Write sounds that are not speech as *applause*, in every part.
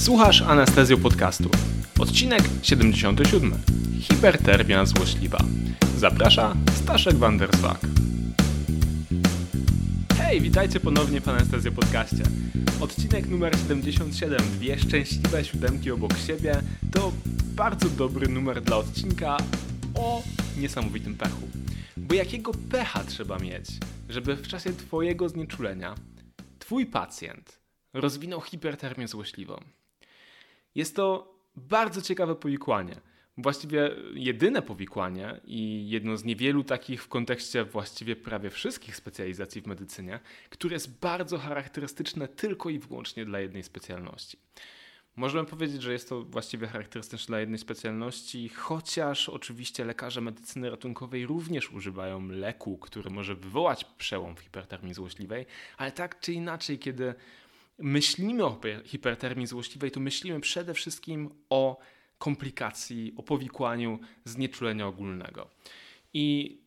Słuchasz Anestezjo Podcastu. Odcinek 77. Hipertermia złośliwa. Zaprasza Staszek Wanderswag. Hej, witajcie ponownie w Anestezjo Podcaście. Odcinek numer 77, dwie szczęśliwe siódemki obok siebie, to bardzo dobry numer dla odcinka o niesamowitym pechu. Bo jakiego pecha trzeba mieć, żeby w czasie Twojego znieczulenia Twój pacjent rozwinął hipertermię złośliwą? Jest to bardzo ciekawe powikłanie. Właściwie jedyne powikłanie i jedno z niewielu takich w kontekście właściwie prawie wszystkich specjalizacji w medycynie, które jest bardzo charakterystyczne tylko i wyłącznie dla jednej specjalności. Możemy powiedzieć, że jest to właściwie charakterystyczne dla jednej specjalności, chociaż oczywiście lekarze medycyny ratunkowej również używają leku, który może wywołać przełom w hipertermii złośliwej, ale tak czy inaczej, kiedy myślimy o hipertermii złośliwej, to myślimy przede wszystkim o komplikacji, o powikłaniu znieczulenia ogólnego. I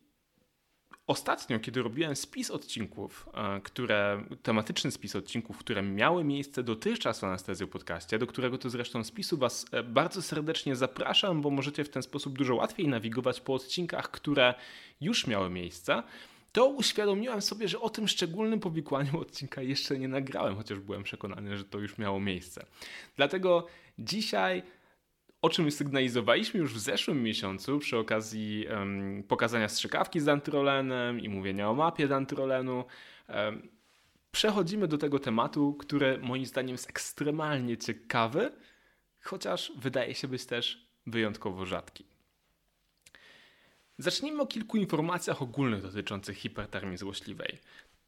Ostatnio, kiedy robiłem spis odcinków, e, które, tematyczny spis odcinków, które miały miejsce dotychczas w Anestezji Podcaście, do którego to zresztą spisu Was e, bardzo serdecznie zapraszam, bo możecie w ten sposób dużo łatwiej nawigować po odcinkach, które już miały miejsce, to uświadomiłem sobie, że o tym szczególnym powikłaniu odcinka jeszcze nie nagrałem, chociaż byłem przekonany, że to już miało miejsce. Dlatego dzisiaj o czym sygnalizowaliśmy już w zeszłym miesiącu przy okazji um, pokazania strzykawki z antyrolenem i mówienia o mapie z antyrolenu. Um, przechodzimy do tego tematu, który moim zdaniem jest ekstremalnie ciekawy, chociaż wydaje się być też wyjątkowo rzadki. Zacznijmy o kilku informacjach ogólnych dotyczących hipertermii złośliwej.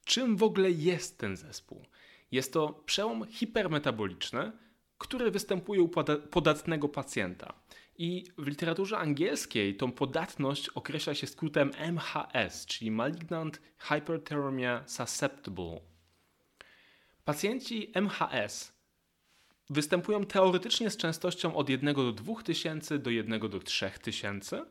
Czym w ogóle jest ten zespół? Jest to przełom hipermetaboliczny, który występuje u podatnego pacjenta. I w literaturze angielskiej tą podatność określa się skrótem MHS, czyli Malignant Hyperthermia Susceptible. Pacjenci MHS występują teoretycznie z częstością od 1 do 2000 do 1 do 3000,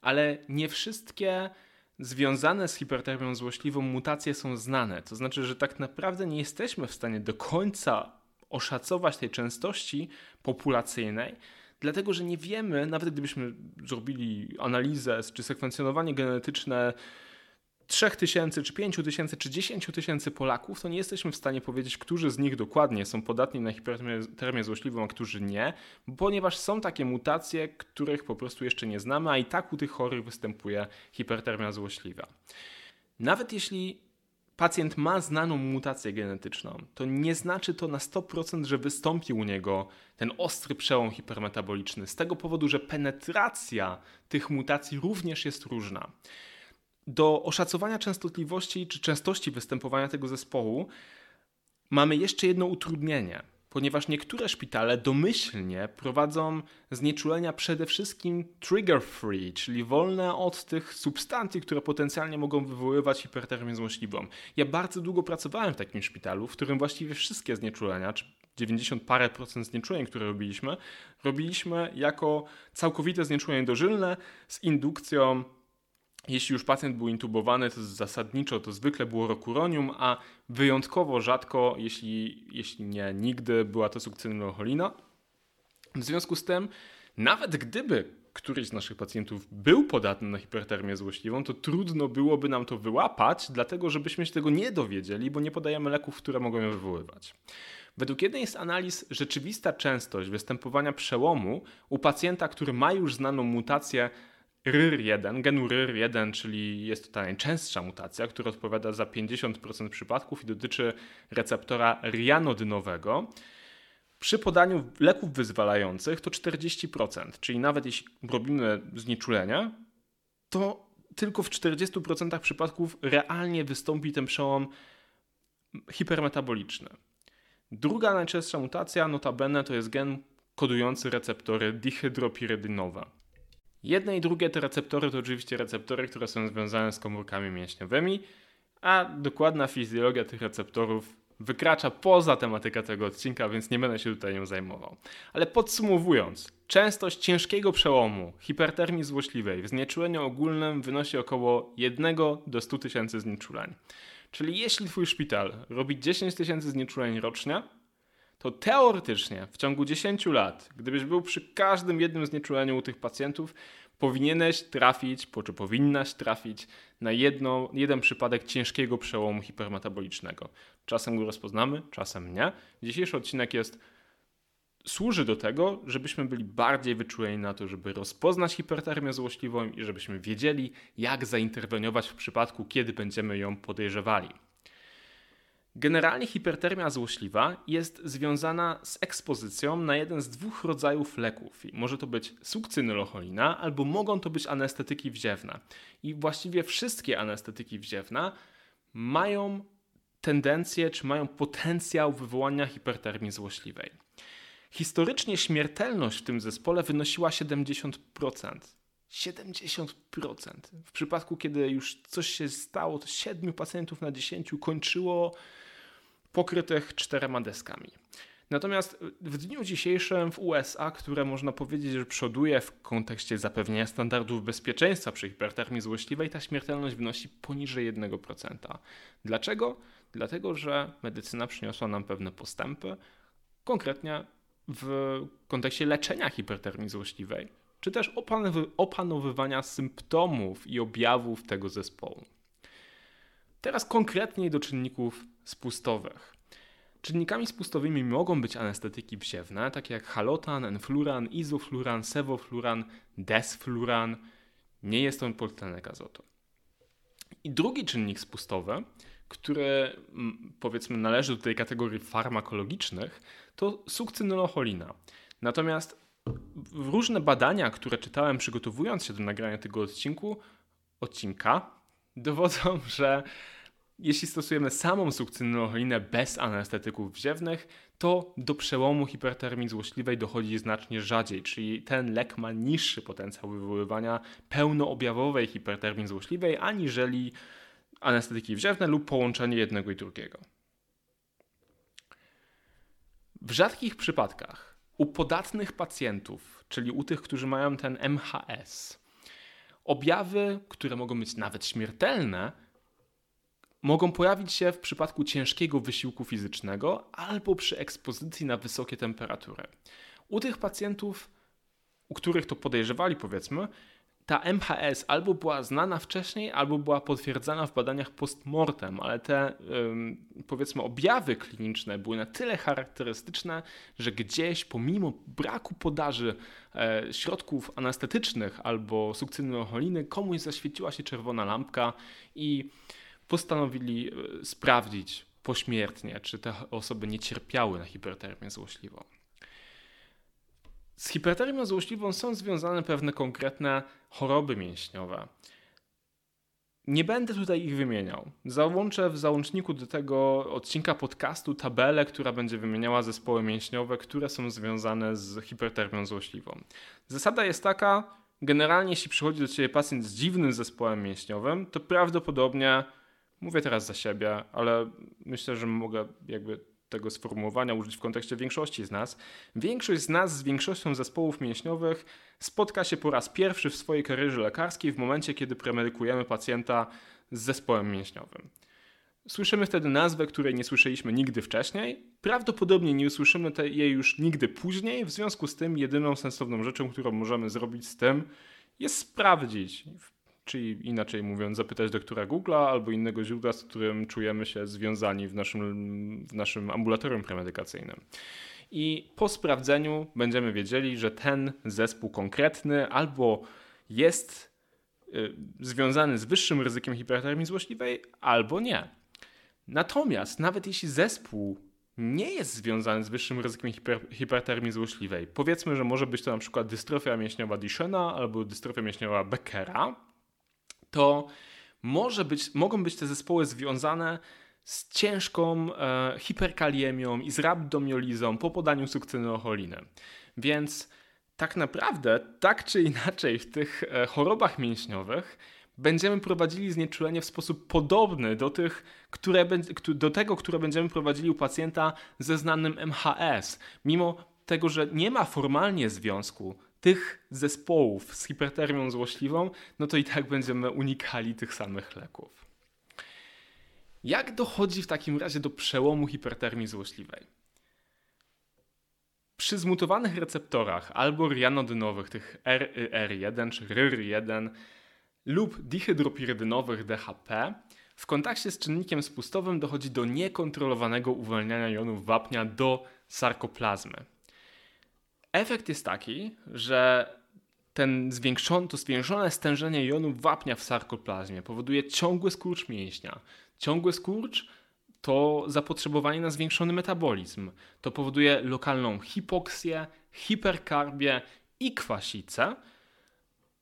ale nie wszystkie związane z hipertermią złośliwą mutacje są znane. To znaczy, że tak naprawdę nie jesteśmy w stanie do końca oszacować tej częstości populacyjnej, dlatego że nie wiemy, nawet gdybyśmy zrobili analizę czy sekwencjonowanie genetyczne 3000, czy 5000, czy 10 tysięcy Polaków, to nie jesteśmy w stanie powiedzieć, którzy z nich dokładnie są podatni na hipertermię złośliwą, a którzy nie, ponieważ są takie mutacje, których po prostu jeszcze nie znamy, a i tak u tych chorych występuje hipertermia złośliwa. Nawet jeśli pacjent ma znaną mutację genetyczną, to nie znaczy to na 100%, że wystąpi u niego ten ostry przełom hipermetaboliczny, z tego powodu, że penetracja tych mutacji również jest różna. Do oszacowania częstotliwości czy częstości występowania tego zespołu mamy jeszcze jedno utrudnienie ponieważ niektóre szpitale domyślnie prowadzą znieczulenia przede wszystkim trigger-free, czyli wolne od tych substancji, które potencjalnie mogą wywoływać hipertermię złośliwą. Ja bardzo długo pracowałem w takim szpitalu, w którym właściwie wszystkie znieczulenia, czy 90 parę procent znieczuleń, które robiliśmy, robiliśmy jako całkowite znieczulenie dożylne z indukcją jeśli już pacjent był intubowany, to zasadniczo to zwykle było rokuronium, a wyjątkowo rzadko, jeśli, jeśli nie nigdy, była to sukcynylocholina. W związku z tym, nawet gdyby któryś z naszych pacjentów był podatny na hipertermię złośliwą, to trudno byłoby nam to wyłapać, dlatego żebyśmy się tego nie dowiedzieli, bo nie podajemy leków, które mogą ją wywoływać. Według jednej z analiz rzeczywista częstość występowania przełomu u pacjenta, który ma już znaną mutację RYR1, genu RYR1, czyli jest to ta najczęstsza mutacja, która odpowiada za 50% przypadków i dotyczy receptora rianodynowego. Przy podaniu leków wyzwalających to 40%, czyli nawet jeśli robimy znieczulenie, to tylko w 40% przypadków realnie wystąpi ten przełom hipermetaboliczny. Druga najczęstsza mutacja, notabene, to jest gen kodujący receptory dihydropirydynowe. Jedne i drugie te receptory to oczywiście receptory, które są związane z komórkami mięśniowymi, a dokładna fizjologia tych receptorów wykracza poza tematykę tego odcinka, więc nie będę się tutaj nią zajmował. Ale podsumowując, częstość ciężkiego przełomu hipertermii złośliwej w znieczuleniu ogólnym wynosi około 1 do 100 tysięcy znieczuleń. Czyli jeśli twój szpital robi 10 tysięcy znieczuleń rocznie, to teoretycznie w ciągu 10 lat, gdybyś był przy każdym jednym znieczuleniu u tych pacjentów, powinieneś trafić, czy powinnaś trafić na jedno, jeden przypadek ciężkiego przełomu hipermetabolicznego. Czasem go rozpoznamy, czasem nie. Dzisiejszy odcinek jest służy do tego, żebyśmy byli bardziej wyczuleni na to, żeby rozpoznać hipertermię złośliwą i żebyśmy wiedzieli, jak zainterweniować w przypadku, kiedy będziemy ją podejrzewali. Generalnie hipertermia złośliwa jest związana z ekspozycją na jeden z dwóch rodzajów leków. Może to być sukcynolocholina, albo mogą to być anestetyki wziewne. I właściwie wszystkie anestetyki wziewne mają tendencję, czy mają potencjał wywołania hipertermii złośliwej. Historycznie śmiertelność w tym zespole wynosiła 70%. 70%. W przypadku, kiedy już coś się stało, to 7 pacjentów na 10 kończyło pokrytych czterema deskami. Natomiast w dniu dzisiejszym w USA, które można powiedzieć, że przoduje w kontekście zapewnienia standardów bezpieczeństwa przy hipertermii złośliwej, ta śmiertelność wynosi poniżej 1%. Dlaczego? Dlatego, że medycyna przyniosła nam pewne postępy, konkretnie w kontekście leczenia hipertermii złośliwej, czy też opanowywania symptomów i objawów tego zespołu. Teraz konkretniej do czynników spustowych. Czynnikami spustowymi mogą być anestetyki wsiewne, takie jak halotan, enfluran, izofluran, sevofluran, desfluran. Nie jest to poltlenek azotu. I drugi czynnik spustowy, który powiedzmy należy do tej kategorii farmakologicznych, to sukcynolocholina. Natomiast różne badania, które czytałem przygotowując się do nagrania tego odcinku, odcinka, *laughs* dowodzą, że jeśli stosujemy samą sukcynolocholinę bez anestetyków wziewnych, to do przełomu hipertermii złośliwej dochodzi znacznie rzadziej, czyli ten lek ma niższy potencjał wywoływania pełnoobjawowej hipertermii złośliwej, aniżeli anestetyki wziewne lub połączenie jednego i drugiego. W rzadkich przypadkach u podatnych pacjentów, czyli u tych, którzy mają ten MHS, objawy, które mogą być nawet śmiertelne, mogą pojawić się w przypadku ciężkiego wysiłku fizycznego albo przy ekspozycji na wysokie temperatury. U tych pacjentów, u których to podejrzewali, powiedzmy, ta MHS albo była znana wcześniej, albo była potwierdzana w badaniach postmortem, ale te powiedzmy objawy kliniczne były na tyle charakterystyczne, że gdzieś pomimo braku podaży e, środków anestetycznych albo sukcynylcholiny komuś zaświeciła się czerwona lampka i postanowili e, sprawdzić pośmiertnie, czy te osoby nie cierpiały na hipertermię złośliwą. Z hipertermią złośliwą są związane pewne konkretne choroby mięśniowe. Nie będę tutaj ich wymieniał. Załączę w załączniku do tego odcinka podcastu tabelę, która będzie wymieniała zespoły mięśniowe, które są związane z hipertermią złośliwą. Zasada jest taka, generalnie jeśli przychodzi do Ciebie pacjent z dziwnym zespołem mięśniowym, to prawdopodobnie, mówię teraz za siebie, ale myślę, że mogę jakby tego sformułowania użyć w kontekście większości z nas. Większość z nas z większością zespołów mięśniowych spotka się po raz pierwszy w swojej karierze lekarskiej w momencie, kiedy premedykujemy pacjenta z zespołem mięśniowym. Słyszymy wtedy nazwę, której nie słyszeliśmy nigdy wcześniej. Prawdopodobnie nie usłyszymy jej już nigdy później, w związku z tym jedyną sensowną rzeczą, którą możemy zrobić z tym, jest sprawdzić czyli inaczej mówiąc, zapytać doktora Google'a albo innego źródła, z którym czujemy się związani w naszym, w naszym ambulatorium premedykacyjnym. I po sprawdzeniu będziemy wiedzieli, że ten zespół konkretny albo jest y, związany z wyższym ryzykiem hipertermii złośliwej, albo nie. Natomiast nawet jeśli zespół nie jest związany z wyższym ryzykiem hiper, hipertermii złośliwej, powiedzmy, że może być to na przykład dystrofia mięśniowa Duchenne albo dystrofia mięśniowa Beckera, to może być, mogą być te zespoły związane z ciężką e, hiperkaliemią i z rabdomiolizą po podaniu sukcynylcholiny. Więc tak naprawdę, tak czy inaczej, w tych e, chorobach mięśniowych będziemy prowadzili znieczulenie w sposób podobny do, tych, które, do tego, które będziemy prowadzili u pacjenta ze znanym MHS, mimo tego, że nie ma formalnie związku tych zespołów z hipertermią złośliwą, no to i tak będziemy unikali tych samych leków. Jak dochodzi w takim razie do przełomu hipertermii złośliwej? Przy zmutowanych receptorach albo rianodynowych, tych RYR1 czy RYR1 lub dihydropirydynowych DHP, w kontakcie z czynnikiem spustowym dochodzi do niekontrolowanego uwalniania jonów wapnia do sarkoplazmy. Efekt jest taki, że ten zwiększony, to zwiększone stężenie jonów wapnia w sarkoplazmie powoduje ciągły skurcz mięśnia. Ciągły skurcz to zapotrzebowanie na zwiększony metabolizm. To powoduje lokalną hipoksję, hiperkarbię i kwasicę.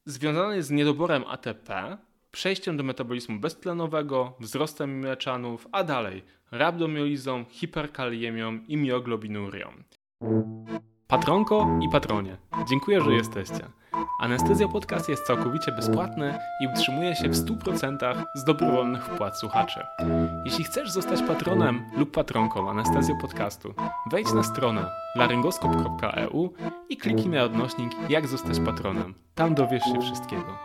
Związane jest z niedoborem ATP, przejściem do metabolizmu beztlenowego, wzrostem mleczanów, a dalej rabdomiolizą, hiperkaliemią i mioglobinurią. Patronko i patronie, dziękuję, że jesteście. Anestezja Podcast jest całkowicie bezpłatny i utrzymuje się w 100% z dobrowolnych wpłat słuchaczy. Jeśli chcesz zostać patronem lub patronką Anestezja Podcastu, wejdź na stronę laryngoskop.eu i kliknij na odnośnik Jak zostać patronem. Tam dowiesz się wszystkiego.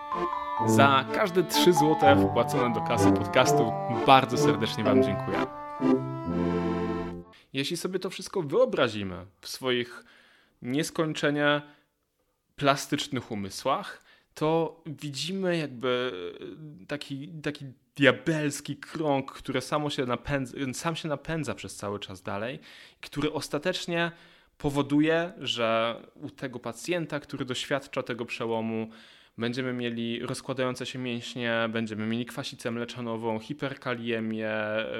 Za każde 3 zł wpłacone do kasy podcastu bardzo serdecznie Wam dziękuję. Jeśli sobie to wszystko wyobrazimy w swoich nieskończenie plastycznych umysłach, to widzimy jakby taki, taki diabelski krąg, który samo się napędza, sam się napędza przez cały czas dalej, który ostatecznie powoduje, że u tego pacjenta, który doświadcza tego przełomu, będziemy mieli rozkładające się mięśnie, będziemy mieli kwasicę mleczanową, hiperkaliemię,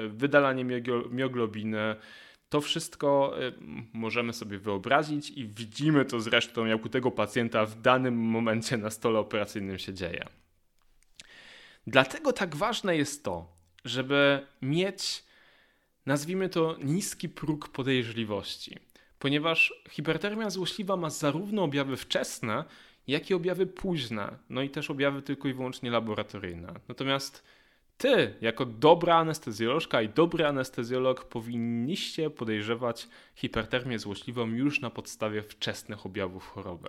wydalanie mioglobiny. To wszystko y, możemy sobie wyobrazić i widzimy to zresztą, jak u tego pacjenta w danym momencie na stole operacyjnym się dzieje. Dlatego tak ważne jest to, żeby mieć, nazwijmy to, niski próg podejrzliwości, ponieważ hipertermia złośliwa ma zarówno objawy wczesne, jak i objawy późne, no i też objawy tylko i wyłącznie laboratoryjne. Natomiast ty, jako dobra anestezjolożka i dobry anestezjolog, powinniście podejrzewać hipertermię złośliwą już na podstawie wczesnych objawów choroby.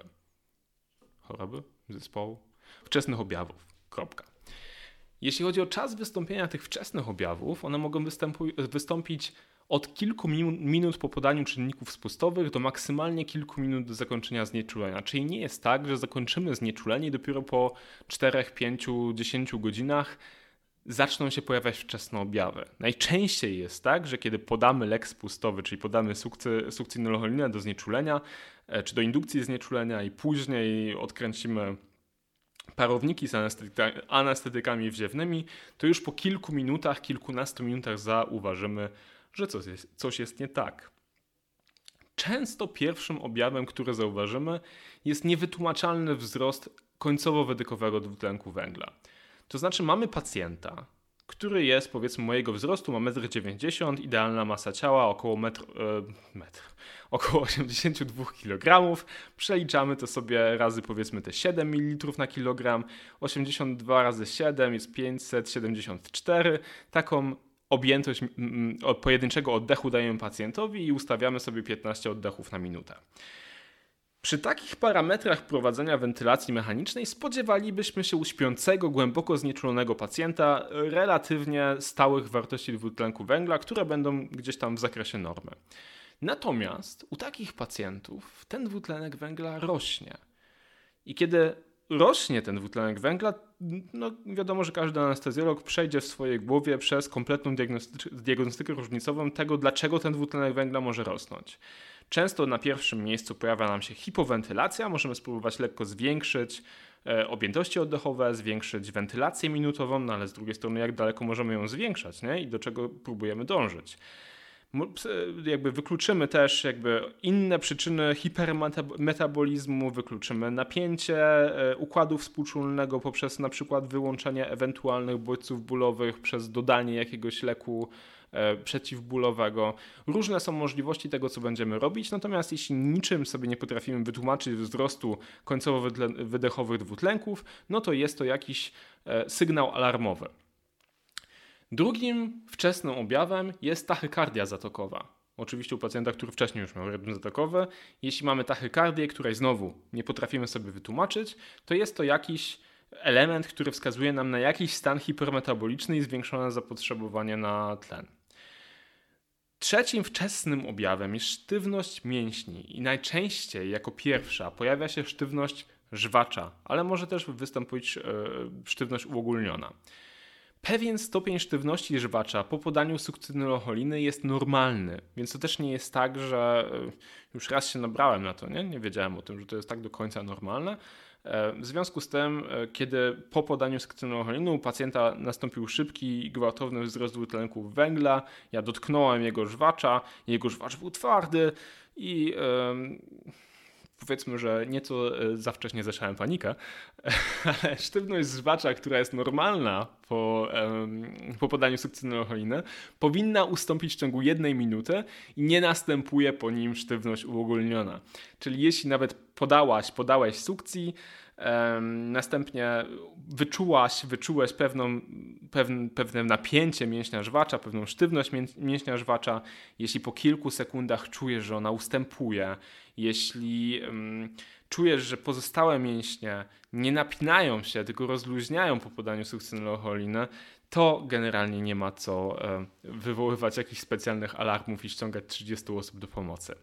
Choroby? Zespołu? Wczesnych objawów. Kropka. Jeśli chodzi o czas wystąpienia tych wczesnych objawów, one mogą wystąpić od kilku minut po podaniu czynników spustowych do maksymalnie kilku minut do zakończenia znieczulenia. Czyli nie jest tak, że zakończymy znieczulenie dopiero po 4, 5, 10 godzinach zaczną się pojawiać wczesne objawy. Najczęściej jest tak, że kiedy podamy lek spustowy, czyli podamy sukcy, sukcynolocholinę do znieczulenia, e, czy do indukcji znieczulenia i później odkręcimy parowniki z anestetykami wziewnymi, to już po kilku minutach, kilkunastu minutach zauważymy, że coś jest, coś jest nie tak. Często pierwszym objawem, który zauważymy, jest niewytłumaczalny wzrost końcowo-wydykowego dwutlenku węgla. To znaczy mamy pacjenta, który jest powiedzmy mojego wzrostu, ma 1,90 m, idealna masa ciała około metr, e, metr, *laughs* około 82 kg. Przeliczamy to sobie razy powiedzmy te 7 ml na kilogram. 82 razy 7 jest 574. Taką objętość pojedynczego oddechu dajemy pacjentowi i ustawiamy sobie 15 oddechów na minutę. Przy takich parametrach prowadzenia wentylacji mechanicznej spodziewalibyśmy się u śpiącego, głęboko znieczulonego pacjenta relatywnie stałych wartości dwutlenku węgla, które będą gdzieś tam w zakresie normy. Natomiast u takich pacjentów ten dwutlenek węgla rośnie. I kiedy rośnie ten dwutlenek węgla, no wiadomo, że każdy anestezjolog przejdzie w swojej głowie przez kompletną diagnostykę różnicową tego, dlaczego ten dwutlenek węgla może rosnąć. Często na pierwszym miejscu pojawia nam się hipowentylacja, możemy spróbować lekko zwiększyć e, objętości oddechowe, zwiększyć wentylację minutową, no ale z drugiej strony jak daleko możemy ją zwiększać nie? i do czego próbujemy dążyć jakby wykluczymy też jakby inne przyczyny hipermetabolizmu, wykluczymy napięcie e, układu współczulnego poprzez na przykład wyłączenie ewentualnych bodźców bólowych przez dodanie jakiegoś leku e, przeciwbólowego. Różne są możliwości tego, co będziemy robić, natomiast jeśli niczym sobie nie potrafimy wytłumaczyć wzrostu końcowo-wydechowych dwutlenków, no to jest to jakiś e, sygnał alarmowy. Drugim wczesnym objawem jest tachykardia zatokowa. Oczywiście u pacjenta, który wcześniej już miał rytm zatokowy. Jeśli mamy tachykardię, której znowu nie potrafimy sobie wytłumaczyć, to jest to jakiś element, który wskazuje nam na jakiś stan hipermetaboliczny i zwiększone zapotrzebowanie na tlen. Trzecim wczesnym objawem jest sztywność mięśni i najczęściej jako pierwsza pojawia się sztywność żwacza, ale może też wystąpić e, sztywność uogólniona. Pewien stopień sztywności żwacza po podaniu sukcynylocholiny jest normalny, więc to też nie jest tak, że e, już raz się nabrałem na to, nie? nie wiedziałem o tym, że to jest tak do końca normalne. E, w związku z tym, kiedy po podaniu sukcynylocholiny u pacjenta nastąpił szybki i gwałtowny wzrost dwutlenku węgla, ja dotknąłem jego żwacza, jego żwacz był twardy i powiedzmy, że nieco e, za wcześnie zaszałem panikę, *laughs* ale sztywność żwacza, która jest normalna po, po podaniu sukcynylocholiny, powinna ustąpić w ciągu jednej minuty i nie następuje po nim sztywność uogólniona. Czyli jeśli nawet podałaś, podałeś sukcji, Następnie wyczułaś, wyczułeś pewną, pewne, pewne napięcie mięśnia żwacza, pewną sztywność mięśnia żwacza. Jeśli po kilku sekundach czujesz, że ona ustępuje, jeśli um, czujesz, że pozostałe mięśnie nie napinają się, tylko rozluźniają po podaniu sukcynylocholiny, to generalnie nie ma co wywoływać jakichś specjalnych alarmów i ściągać 30 osób do pomocy.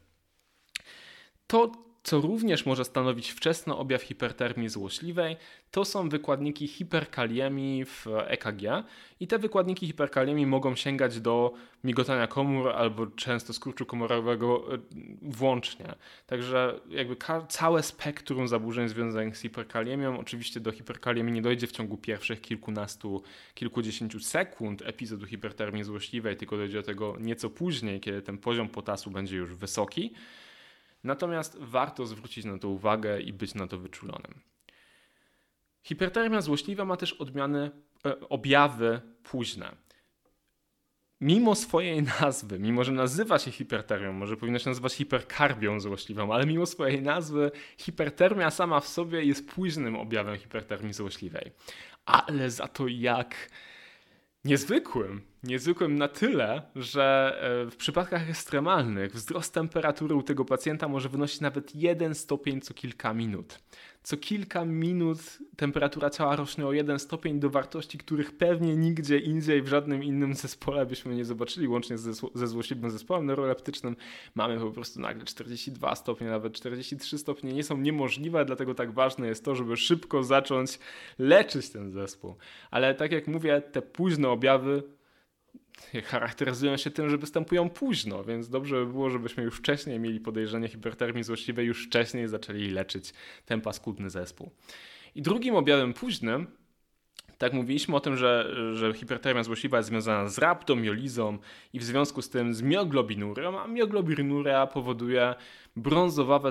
To co również może stanowić wczesny objaw hipertermii złośliwej, to są wykładniki hiperkaliemii w EKG i te wykładniki hiperkaliemii mogą sięgać do migotania komór albo często skurczu komorowego e, włącznie. Także jakby całe spektrum zaburzeń związanych z hiperkaliemią, oczywiście do hiperkaliemii nie dojdzie w ciągu pierwszych kilkunastu, kilkudziesięciu sekund epizodu hipertermii złośliwej, tylko dojdzie do tego nieco później, kiedy ten poziom potasu będzie już wysoki. Natomiast warto zwrócić na to uwagę i być na to wyczulonym. Hipertermia złośliwa ma też odmiany, e, objawy późne. Mimo swojej nazwy, mimo że nazywa się hipertermią, może powinno się nazywać hiperkarbią złośliwą, ale mimo swojej nazwy, hipertermia sama w sobie jest późnym objawem hipertermii złośliwej. Ale za to jak niezwykłym. Niezwykłym na tyle, że e, w przypadkach ekstremalnych wzrost temperatury u tego pacjenta może wynosić nawet 1 stopień co kilka minut. Co kilka minut temperatura ciała rośnie o 1 stopień do wartości, których pewnie nigdzie indziej w żadnym innym zespole byśmy nie zobaczyli, łącznie ze, ze złośliwym zespołem neuroleptycznym. Mamy po prostu nagle 42 stopnie, nawet 43 stopnie. Nie są niemożliwe, dlatego tak ważne jest to, żeby szybko zacząć leczyć ten zespół. Ale tak jak mówię, te późne objawy charakteryzują się tym, że występują późno, więc dobrze by było, żebyśmy już wcześniej mieli podejrzenie hipertermii złośliwej, już wcześniej zaczęli leczyć ten paskudny zespół. I drugim objawem późnym tak, mówiliśmy o tym, że, że hipertermia złośliwa jest związana z raptomiolizą i w związku z tym z mioglobinurią, a mioglobinuria powoduje brązowawe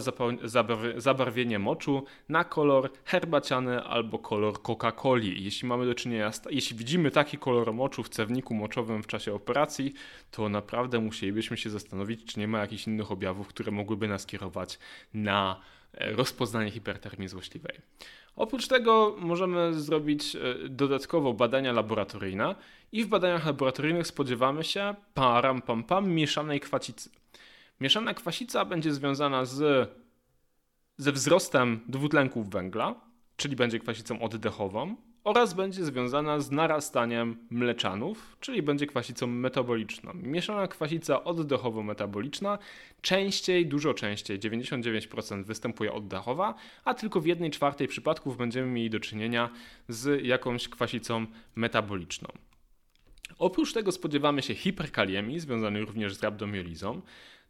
zabarwienie moczu na kolor herbaciany albo kolor Coca-Coli. Jeśli mamy do czynienia, jeśli widzimy taki kolor moczu w cewniku moczowym w czasie operacji, to naprawdę musielibyśmy się zastanowić, czy nie ma jakichś innych objawów, które mogłyby nas kierować na e, rozpoznanie hipertermii złośliwej. Oprócz tego możemy zrobić e, dodatkowo badania laboratoryjne i w badaniach laboratoryjnych spodziewamy się param pam pam mieszanej kwacicy. Mieszana kwasica będzie związana z, ze wzrostem dwutlenków węgla, czyli będzie kwasicą oddechową, oraz będzie związana z narastaniem mleczanów, czyli będzie kwasicą metaboliczną. Mieszana kwasica oddechowo-metaboliczna częściej, dużo częściej, 99% występuje oddechowa, a tylko w jednej czwartej przypadków będziemy mieli do czynienia z jakąś kwasicą metaboliczną. Oprócz tego spodziewamy się hiperkaliemii, związanej również z rabdomiolizą.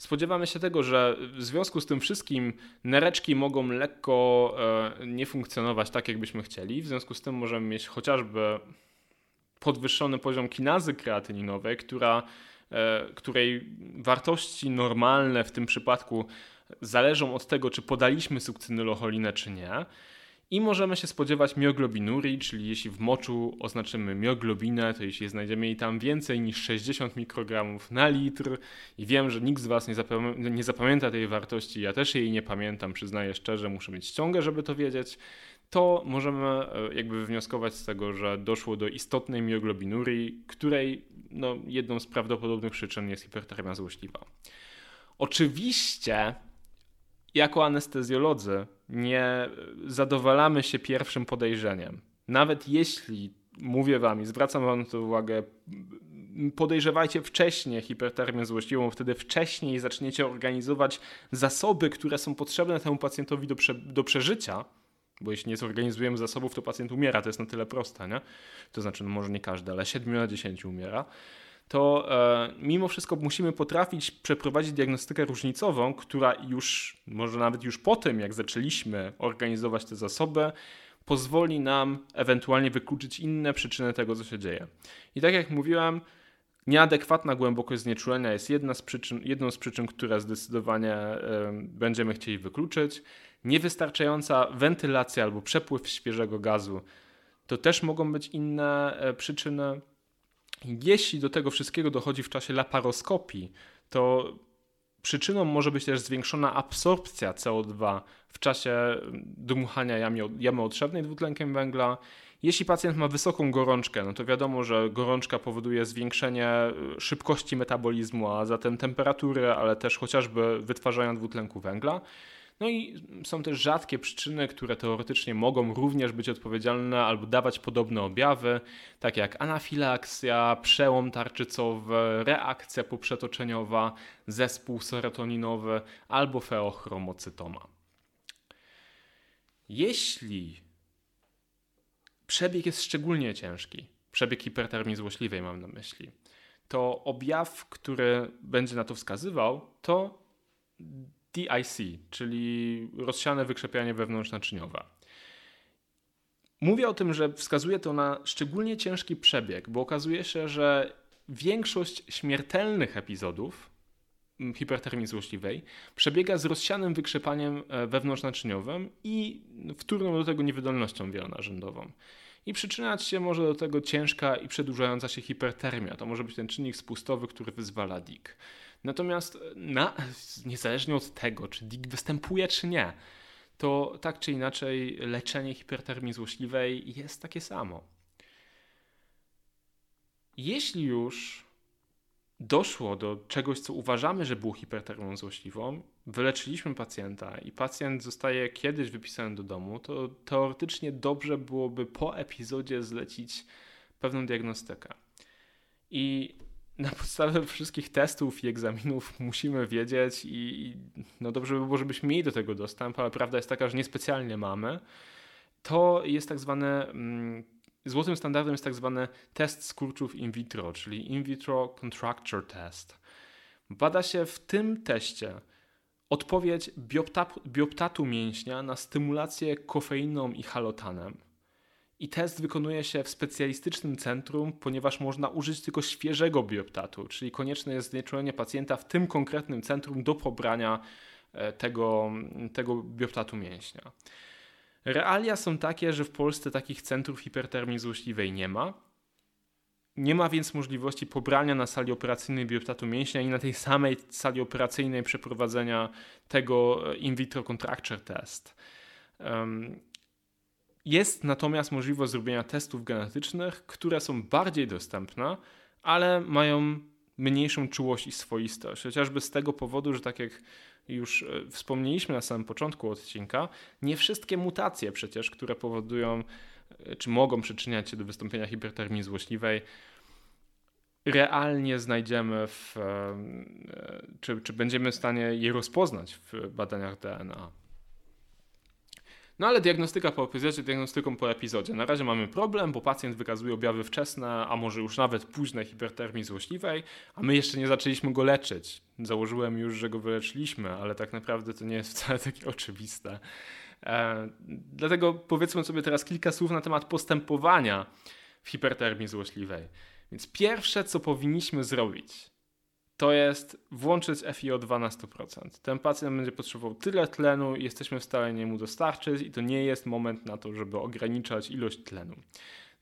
Spodziewamy się tego, że w związku z tym wszystkim nereczki mogą lekko e, nie funkcjonować tak, jakbyśmy chcieli. W związku z tym możemy mieć chociażby podwyższony poziom kinazy kreatyninowej, która, e, której wartości normalne w tym przypadku zależą od tego, czy podaliśmy sukcynylocholinę, czy nie. I możemy się spodziewać mioglobinurii, czyli jeśli w moczu oznaczymy mioglobinę, to jeśli znajdziemy jej tam więcej niż 60 mikrogramów na litr i wiem, że nikt z Was nie, zapamię nie zapamięta tej wartości, ja też jej nie pamiętam, przyznaję szczerze, muszę mieć ściągę, żeby to wiedzieć, to możemy e, jakby wywnioskować z tego, że doszło do istotnej mioglobinurii, której no, jedną z prawdopodobnych przyczyn jest hipertermia złośliwa. Oczywiście jako anestezjolodzy nie zadowalamy się pierwszym podejrzeniem. Nawet jeśli, mówię wam i zwracam wam to uwagę, podejrzewajcie wcześniej hipertermię złośliwą, wtedy wcześniej zaczniecie organizować zasoby, które są potrzebne temu pacjentowi do, prze, do przeżycia, bo jeśli nie zorganizujemy zasobów, to pacjent umiera, to jest na tyle proste, nie? To znaczy, no może nie każdy, ale 7 na 10 umiera to e, mimo wszystko musimy potrafić przeprowadzić diagnostykę różnicową, która już, może nawet już po tym, jak zaczęliśmy organizować te zasoby, pozwoli nam ewentualnie wykluczyć inne przyczyny tego, co się dzieje. I tak jak mówiłem, nieadekwatna głębokość znieczulenia jest jedna z przyczyn, jedną z przyczyn, która zdecydowanie y, będziemy chcieli wykluczyć. Niewystarczająca wentylacja albo przepływ świeżego gazu to też mogą być inne y, przyczyny. Jeśli do tego wszystkiego dochodzi w czasie laparoskopii, to przyczyną może być też zwiększona absorpcja CO2 w czasie dmuchania jamy, jamy otrzewnej dwutlenkiem węgla. Jeśli pacjent ma wysoką gorączkę, no to wiadomo, że gorączka powoduje zwiększenie y, szybkości metabolizmu, a zatem temperatury, ale też chociażby wytwarzania dwutlenku węgla. No i są też rzadkie przyczyny, które teoretycznie mogą również być odpowiedzialne albo dawać podobne objawy, takie jak anafilaksja, przełom tarczycowy, reakcja poprzetoczeniowa, zespół serotoninowy albo feochromocytoma. Jeśli przebieg jest szczególnie ciężki, przebieg hipertermii złośliwej mam na myśli, to objaw, który będzie na to wskazywał, to DIC, czyli rozsiane wykrzepianie wewnątrznaczyniowe. Mówię o tym, że wskazuje to na szczególnie ciężki przebieg, bo okazuje się, że większość śmiertelnych epizodów mm, hipertermii złośliwej przebiega z rozsianym wykrzepaniem e, wewnątrznaczyniowym i wtórną do tego niewydolnością wielonarzędową. I przyczynać się może do tego ciężka i przedłużająca się hipertermia. To może być ten czynnik spustowy, który wyzwala DIK. Natomiast na, *laughs* niezależnie od tego, czy DIG występuje, czy nie, to tak czy inaczej leczenie hipertermii złośliwej jest takie samo. Jeśli już doszło do czegoś, co uważamy, że było hipertermią złośliwą, wyleczyliśmy pacjenta i pacjent zostaje kiedyś wypisany do domu, to teoretycznie dobrze byłoby po epizodzie zlecić pewną diagnostykę. I na podstawie wszystkich testów i egzaminów musimy wiedzieć i no dobrze by było, żebyśmy mieli do tego dostęp, ale prawda jest taka, że niespecjalnie mamy. To jest tak zwane, mm, złotym standardem jest tak zwany test skurczów in vitro, czyli in vitro contracture test. Bada się w tym teście odpowiedź bioptatu mięśnia na stymulację kofeiną i halotanem i test wykonuje się w specjalistycznym centrum, ponieważ można użyć tylko świeżego bioptatu, czyli konieczne jest znieczulenie pacjenta w tym konkretnym centrum do pobrania e, tego, tego bioptatu mięśnia. Realia są takie, że w Polsce takich centrów hipertermii złośliwej nie ma. Nie ma więc możliwości pobrania na sali operacyjnej bioptatu mięśnia i na tej samej sali operacyjnej przeprowadzenia tego e, in vitro contracture test. Jest natomiast możliwość zrobienia testów genetycznych, które są bardziej dostępne, ale mają mniejszą czułość i swoistość. Chociażby z tego powodu, że tak jak już e, wspomnieliśmy na samym początku odcinka, nie wszystkie mutacje przecież, które powodują e, czy mogą przyczyniać się do wystąpienia hipertermii złośliwej, realnie znajdziemy w, e, czy, czy będziemy w stanie je rozpoznać w badaniach DNA. No ale diagnostyka po epizodzie, diagnostyką po epizodzie. Na razie mamy problem, bo pacjent wykazuje objawy wczesne, a może już nawet późne hipertermii złośliwej, a my jeszcze nie zaczęliśmy go leczyć. Założyłem już, że go wyleczyliśmy, ale tak naprawdę to nie jest wcale takie oczywiste. E, dlatego powiedzmy sobie teraz kilka słów na temat postępowania w hipertermii złośliwej. Więc pierwsze, co powinniśmy zrobić, to jest włączyć FiO2 na 100%. Ten pacjent będzie potrzebował tyle tlenu, jesteśmy w stanie mu dostarczyć i to nie jest moment na to, żeby ograniczać ilość tlenu.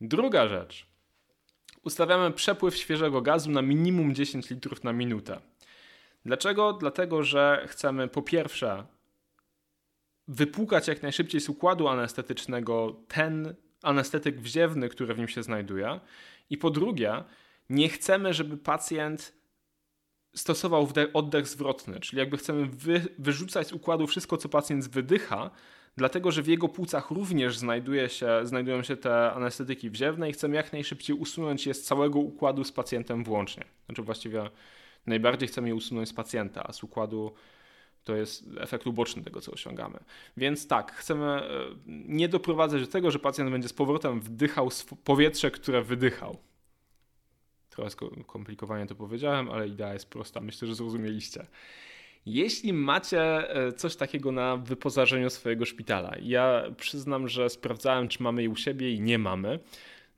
Druga rzecz. Ustawiamy przepływ świeżego gazu na minimum 10 litrów na minutę. Dlaczego? Dlatego, że chcemy po pierwsze wypłukać jak najszybciej z układu anestetycznego ten anestetyk wziewny, który w nim się znajduje. I po drugie, nie chcemy, żeby pacjent stosował oddech zwrotny, czyli jakby chcemy wy, wyrzucać z układu wszystko, co pacjent wydycha, dlatego że w jego płucach również znajduje się, znajdują się te anestetyki wziewne i chcemy jak najszybciej usunąć je z całego układu z pacjentem włącznie. Znaczy właściwie najbardziej chcemy je usunąć z pacjenta, a z układu to jest efekt uboczny tego, co osiągamy. Więc tak, chcemy e, nie doprowadzać do tego, że pacjent będzie z powrotem wdychał powietrze, które wydychał. Trochę skomplikowanie to powiedziałem, ale idea jest prosta. Myślę, że zrozumieliście. Jeśli macie e, coś takiego na wyposażeniu swojego szpitala, ja przyznam, że sprawdzałem, czy mamy je u siebie i nie mamy.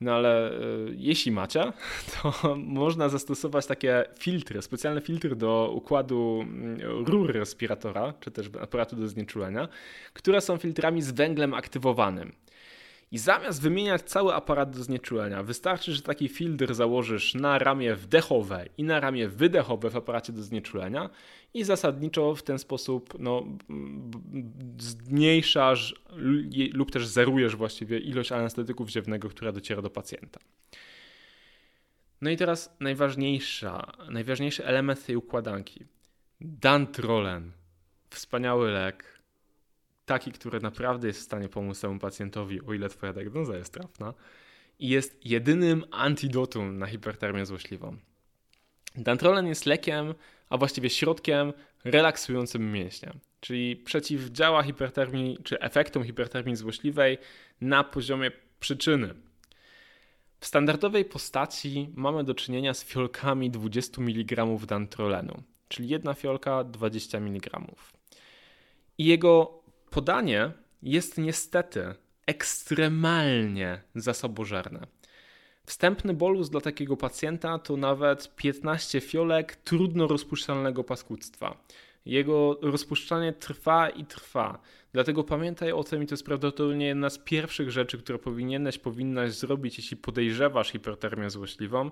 No ale y, jeśli macie, *laughs* to można zastosować takie filtry, specjalne filtry do układu mm, rur respiratora, czy też aparatu do znieczulenia, które są filtrami z węglem aktywowanym. I zamiast wymieniać cały aparat do znieczulenia, wystarczy, że taki filtr założysz na ramię wdechowe i na ramię wydechowe w aparacie do znieczulenia i zasadniczo w ten sposób no, zmniejszasz lub też zerujesz właściwie ilość anestetyków ziewnego, która dociera do pacjenta. No i teraz najważniejsza, najważniejszy element tej układanki. Dantrolen. Wspaniały lek, taki, który naprawdę jest w stanie pomóc temu pacjentowi, o ile twoja diagnoza jest trafna i jest jedynym antidotum na hipertermię złośliwą. Dantrolen jest lekiem, a właściwie środkiem relaksującym mięśnie, czyli przeciwdziała hipertermii czy efektom hipertermii złośliwej na poziomie przyczyny. W standardowej postaci mamy do czynienia z fiolkami 20 mg dantrolenu, czyli jedna fiolka 20 mg. I jego podanie jest niestety ekstremalnie zasobożerne. Wstępny bolus dla takiego pacjenta to nawet 15 fiolek trudno rozpuszczalnego paskudztwa. Jego rozpuszczanie trwa i trwa. Dlatego pamiętaj o tym i to jest prawdopodobnie jedna z pierwszych rzeczy, które powinieneś, powinnaś zrobić, jeśli podejrzewasz hipertermię złośliwą,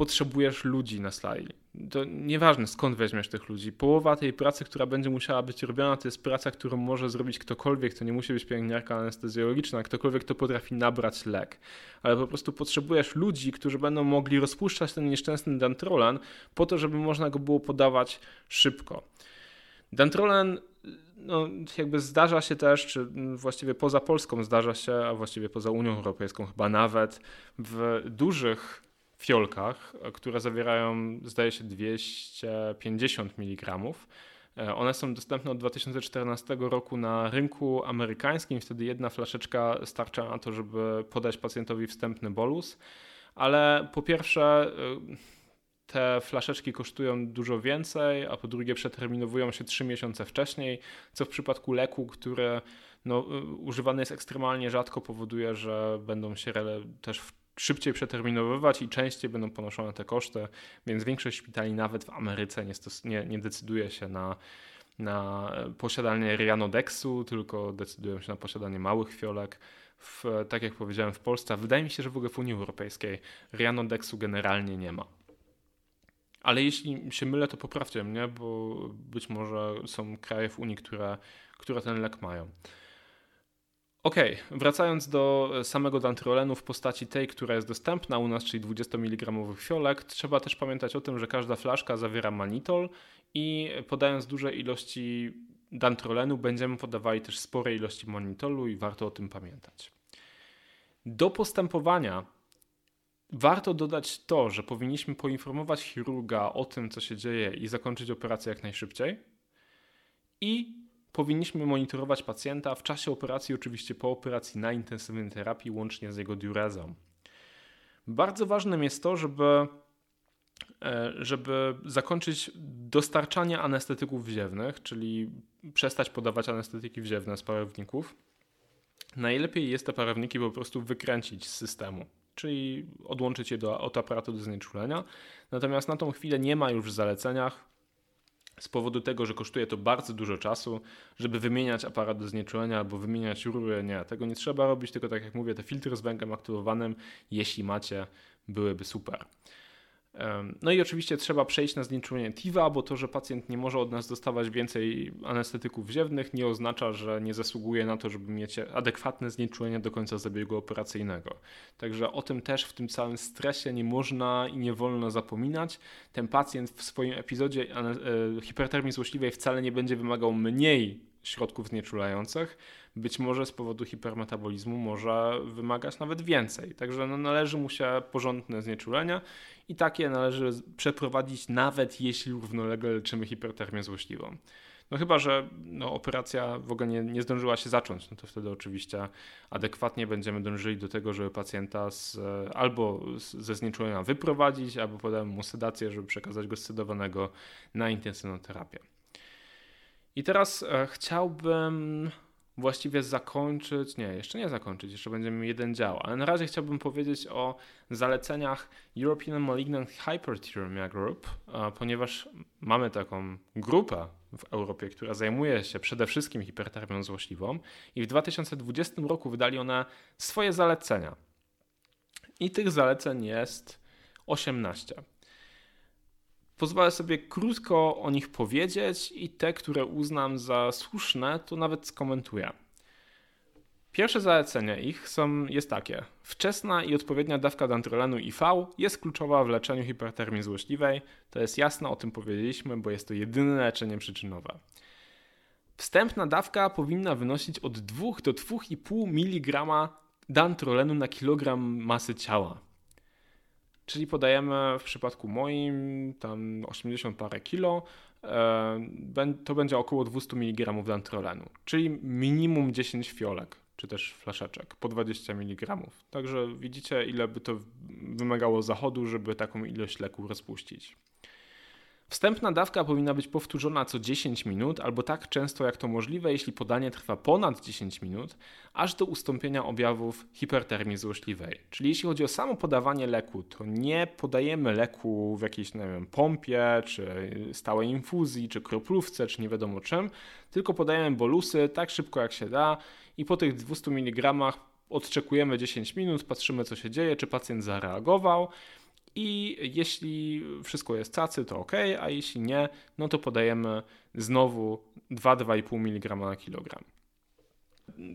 potrzebujesz ludzi na sali. To nieważne skąd weźmiesz tych ludzi. Połowa tej pracy, która będzie musiała być robiona, to jest praca, którą może zrobić ktokolwiek. To nie musi być pielęgniarka anestezjologiczna, ktokolwiek, kto potrafi nabrać lek. Ale po prostu potrzebujesz ludzi, którzy będą mogli rozpuszczać ten nieszczęsny dantrolan po to, żeby można go było podawać szybko. Dantrolan no, jakby zdarza się też, czy właściwie poza Polską zdarza się, a właściwie poza Unią Europejską chyba nawet, w dużych fiolkach, które zawierają, zdaje się, 250 mg. E, one są dostępne od 2014 roku na rynku amerykańskim. Wtedy jedna flaszeczka starcza na to, żeby podać pacjentowi wstępny bolus. Ale po pierwsze, e, te flaszeczki kosztują dużo więcej, a po drugie przeterminowują się 3 miesiące wcześniej, co w przypadku leku, który no, e, używany jest ekstremalnie rzadko, powoduje, że będą się też szybciej przeterminowywać i częściej będą ponoszone te koszty, więc większość szpitali nawet w Ameryce nie, stos- nie, nie decyduje się na, na posiadanie Rianodexu, tylko decydują się na posiadanie małych fiolek. W, tak jak powiedziałem, w Polsce, wydaje mi się, że w ogóle w Unii Europejskiej Rianodexu generalnie nie ma. Ale jeśli się mylę, to poprawcie mnie, bo być może są kraje w Unii, które, które ten lek mają. Okej, okay. wracając do samego dantrolenu w postaci tej, która jest dostępna u nas, czyli 20 mg fiolek, trzeba też pamiętać o tym, że każda flaszka zawiera manitol i podając duże ilości dantrolenu będziemy podawali też spore ilości manitolu i warto o tym pamiętać. Do postępowania warto dodać to, że powinniśmy poinformować chirurga o tym, co się dzieje i zakończyć operację jak najszybciej i powinniśmy monitorować pacjenta w czasie operacji, oczywiście po operacji na intensywnej terapii, łącznie z jego diurezą. Bardzo ważnym jest to, żeby, e, żeby zakończyć dostarczanie anestetyków wziewnych, czyli przestać podawać anestetyki wziewne z parowników. Najlepiej jest te parowniki po prostu wykręcić z systemu, czyli odłączyć je do, od aparatu do znieczulenia. Natomiast na tą chwilę nie ma już w zaleceniach z powodu tego, że kosztuje to bardzo dużo czasu, żeby wymieniać aparat do znieczulenia albo wymieniać rury. Nie, tego nie trzeba robić, tylko tak jak mówię, te filtry z węglem aktywowanym, jeśli macie, byłyby super. No i oczywiście trzeba przejść na znieczulenie TIVA, bo to, że pacjent nie może od nas dostawać więcej anestetyków wziewnych nie oznacza, że nie zasługuje na to, żeby mieć adekwatne znieczulenie do końca zabiegu operacyjnego. Także o tym też w tym całym stresie nie można i nie wolno zapominać. Ten pacjent w swoim epizodzie e, hipertermii złośliwej wcale nie będzie wymagał mniej środków znieczulających, być może z powodu hipermetabolizmu może wymagać nawet więcej. Także no, należy mu się porządne znieczulenie i takie należy przeprowadzić nawet jeśli równolegle leczymy hipertermię złośliwą. No chyba, że no, operacja w ogóle nie, nie zdążyła się zacząć, no to wtedy oczywiście adekwatnie będziemy dążyli do tego, żeby pacjenta z, albo ze znieczulenia wyprowadzić, albo podamy mu sedację, żeby przekazać go sedowanego na intensywną terapię. I teraz e, chciałbym właściwie zakończyć, nie, jeszcze nie zakończyć, jeszcze będziemy jeden dział, ale na razie chciałbym powiedzieć o zaleceniach European Malignant Hyperthermia Group, ponieważ mamy taką grupę w Europie, która zajmuje się przede wszystkim hipertermią złośliwą i w 2020 roku wydali one swoje zalecenia. I tych zaleceń jest 18. Pozwolę sobie krótko o nich powiedzieć i te, które uznam za słuszne, to nawet skomentuję. Pierwsze zalecenie ich są, jest takie. Wczesna i odpowiednia dawka dantrolenu IV jest kluczowa w leczeniu hipertermii złośliwej. To jest jasne, o tym powiedzieliśmy, bo jest to jedyne leczenie przyczynowe. Wstępna dawka powinna wynosić od 2 do 2,5 mg dantrolenu na kilogram masy ciała. Czyli podajemy w przypadku moim tam 80 parę kilo, e, to będzie około 200 mg dantrolenu, czyli minimum 10 fiolek czy też flaszeczek po 20 mg. Także widzicie, ile by to wymagało zachodu, żeby taką ilość leku rozpuścić. Wstępna dawka powinna być powtórzona co 10 minut albo tak często jak to możliwe, jeśli podanie trwa ponad 10 minut, aż do ustąpienia objawów hipertermii złośliwej. Czyli jeśli chodzi o samo podawanie leku, to nie podajemy leku w jakiejś nie wiem, pompie, czy stałej infuzji, czy kroplówce, czy nie wiadomo czym, tylko podajemy bolusy tak szybko jak się da i po tych 200 mg odczekujemy 10 minut, patrzymy co się dzieje, czy pacjent zareagował i jeśli wszystko jest cacy, to ok, a jeśli nie, no to podajemy znowu 2-2,5 mg na kilogram.